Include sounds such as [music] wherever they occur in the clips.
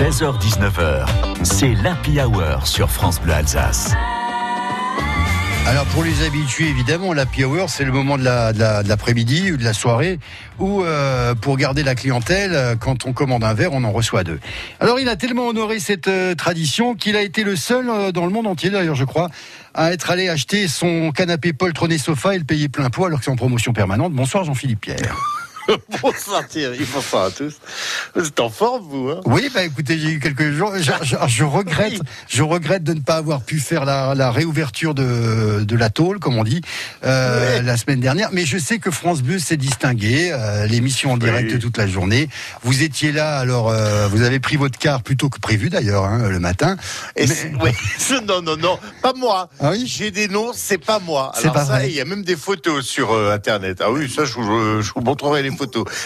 16h-19h, c'est l'Happy Hour sur France Bleu Alsace. Alors pour les habitués, évidemment, l'happy hour, c'est le moment de l'après-midi la, ou de la soirée où, euh, pour garder la clientèle, euh, quand on commande un verre, on en reçoit deux. Alors il a tellement honoré cette euh, tradition qu'il a été le seul dans le monde entier, d'ailleurs, je crois, à être allé acheter son canapé poltronné sofa et le payer plein poids alors que c'est en promotion permanente. Bonsoir Jean-Philippe Pierre. Bonsoir Thierry, bonsoir à tous. Vous êtes en forme, vous hein? Oui, bah écoutez, j'ai eu quelques jours. Je, regrette, je regrette de ne pas avoir pu faire la, réouverture de, de, la tôle, comme on dit, euh, la semaine dernière. Mais je sais que France Bleu s'est distingué, euh, l'émission en direct toute la journée. Vous étiez là, alors euh, vous avez pris votre car plutôt que prévu d'ailleurs hein, le matin. Et [laughs] non, non, non, pas moi. Ah j'ai des noms, c'est pas moi. Alors pas ça, il y a même des photos sur Internet. Ah oui, ça, je vous, je vous montrerai les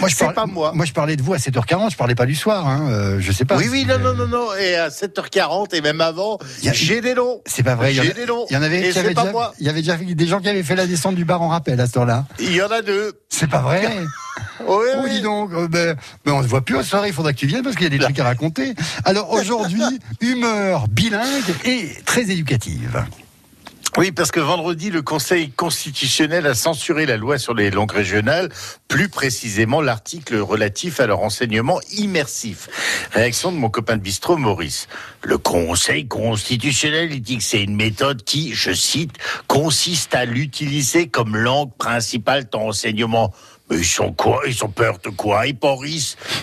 moi, je pas moi. Moi, je parlais de vous à 7h40, je parlais pas du soir. Hein. Euh, je sais pas. Oui, oui, non, non, non, non. Et à 7h40 et même avant, j'ai des noms. C'est pas vrai. J'ai des noms. Il y en avait. qui avait déjà, Il y avait déjà des gens qui avaient fait la descente du bar en rappel à ce temps-là. Il y en a deux. C'est pas vrai. [laughs] oui, oui. dis donc. Euh, ben, ben, on ne voit plus à soirée. Il faudra que tu viennes parce qu'il y a des trucs à raconter. Alors aujourd'hui, [laughs] humeur bilingue et très éducative. Oui, parce que vendredi, le Conseil constitutionnel a censuré la loi sur les langues régionales, plus précisément l'article relatif à leur enseignement immersif. Réaction de mon copain de bistrot, Maurice. Le Conseil constitutionnel dit que c'est une méthode qui, je cite, consiste à l'utiliser comme langue principale dans l'enseignement. Mais ils sont quoi? Ils sont peur de quoi? Ils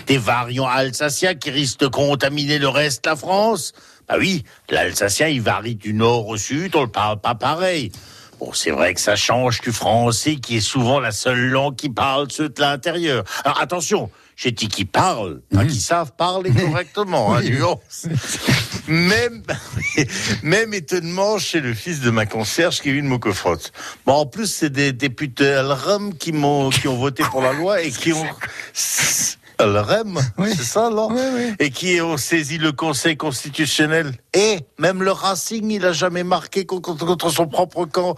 des variants alsaciens qui risquent de contaminer le reste de la France? Ah oui, l'alsacien, il varie du nord au sud, on le parle pas pareil. Bon, c'est vrai que ça change du français, qui est souvent la seule langue qui parle ceux de l'intérieur. Alors attention, j'ai dit qu'ils parlent, pas qu'ils savent parler [laughs] correctement, hein, même, [laughs] même étonnement chez le fils de ma concierge, Kevin Mokofrot. Bon, en plus, c'est des députés Alram qui m'ont, qui ont voté pour la loi et qui ont, [laughs] le REM, c'est ça, là Et qui ont saisi le Conseil constitutionnel. Et même le Racing, il a jamais marqué contre, son propre camp.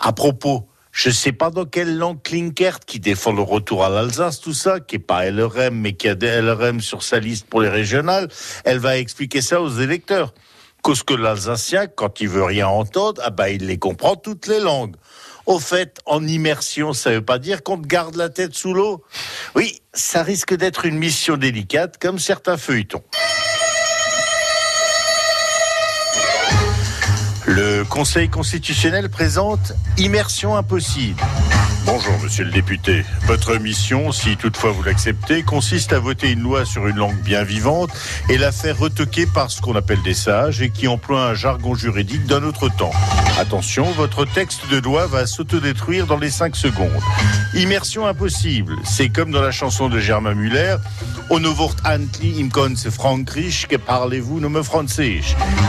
À propos, je ne sais pas dans quelle langue Klinkert, qui défend le retour à l'Alsace, tout ça, qui est pas LRM, mais qui a des LRM sur sa liste pour les régionales, elle va expliquer ça aux électeurs. Cause que l'Alsacien, quand il veut rien entendre, ah bah, il les comprend toutes les langues. Au fait, en immersion, ça veut pas dire qu'on te garde la tête sous l'eau. Oui, ça risque d'être une mission délicate, comme certains feuilletons. Le Conseil constitutionnel présente Immersion impossible. Bonjour, monsieur le député. Votre mission, si toutefois vous l'acceptez, consiste à voter une loi sur une langue bien vivante et la faire retoquer par ce qu'on appelle des sages et qui emploie un jargon juridique d'un autre temps. Attention, votre texte de loi va s'autodétruire dans les 5 secondes. Immersion impossible. C'est comme dans la chanson de Germain Muller. Onowort antli im Frankreich, que parlez-vous me français.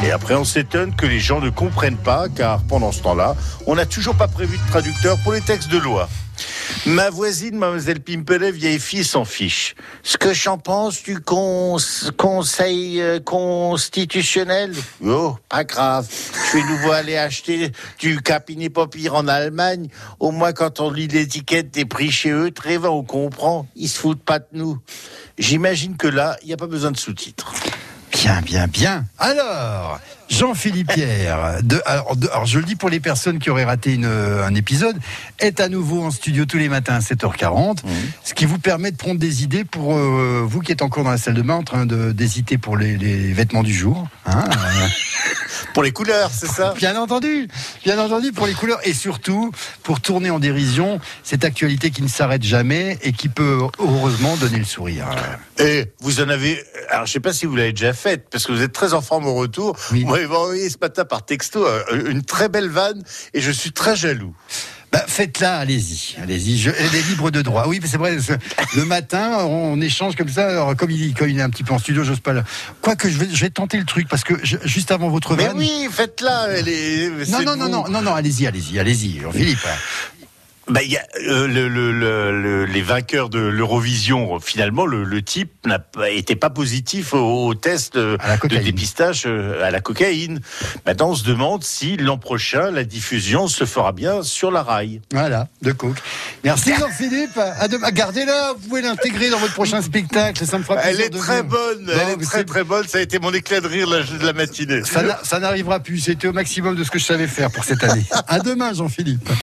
Et après, on s'étonne que les gens ne comprennent pas, car pendant ce temps-là, on n'a toujours pas prévu de traducteur pour les textes de loi. Ma voisine, mademoiselle Pimpelet, vieille fille, s'en fiche. Ce que j'en pense du conseil euh, constitutionnel? Oh, pas grave. Je vais nouveau aller acheter du Capini Popir en Allemagne. Au moins, quand on lit l'étiquette des prix chez eux, très bien, on comprend. Ils se foutent pas de nous. J'imagine que là, il n'y a pas besoin de sous-titres. Bien, bien, bien. Alors, Jean-Philippe [laughs] Pierre, de, alors, je le dis pour les personnes qui auraient raté une, un épisode, est à nouveau en studio tous les matins à 7h40, ce qui vous permet de prendre des idées pour euh, vous qui êtes encore dans la salle de bain en train d'hésiter pour les, vêtements du jour. Hein, euh. [laughs] pour les couleurs, c'est ça Bien entendu, bien entendu pour les couleurs et surtout pour tourner en dérision cette actualité qui ne s'arrête jamais et qui peut heureusement donner le sourire. Et vous en avez, alors je sais pas si vous l'avez déjà fait, parce que vous êtes très en forme au retour. Oui m'avez envoyé ce matin par texto euh, une très belle vanne et je suis très jaloux. Bah, faites-la, allez-y, allez-y. Elle est libre de droit. Oui, c'est vrai. Le matin, on échange comme ça. Alors, comme il, comme il est un petit peu en studio, j'ose pas. Le... Quoique, je vais, je vais tenter le truc parce que juste avant votre vanne. Mais oui, faites-la. Elle est. Non, non, non, non, non, non, allez-y, allez-y, allez-y, Philippe. Bah, y a, euh, le, le, le, les vainqueurs de l'Eurovision, finalement, le, type n'a pas, positif au, au test de, de dépistage euh, à la cocaïne. Maintenant, on se demande si l'an prochain, la diffusion se fera bien sur la rail. Voilà, de coke. Merci Jean-Philippe. Gardez-la, vous pouvez l'intégrer dans votre prochain spectacle. Ça me fera Elle est très bonne, elle est très très bonne. Ça a été mon éclat de rire de la matinée. Ça n'arrivera plus. C'était au maximum de ce que je savais faire pour cette année. à demain, Jean-Philippe.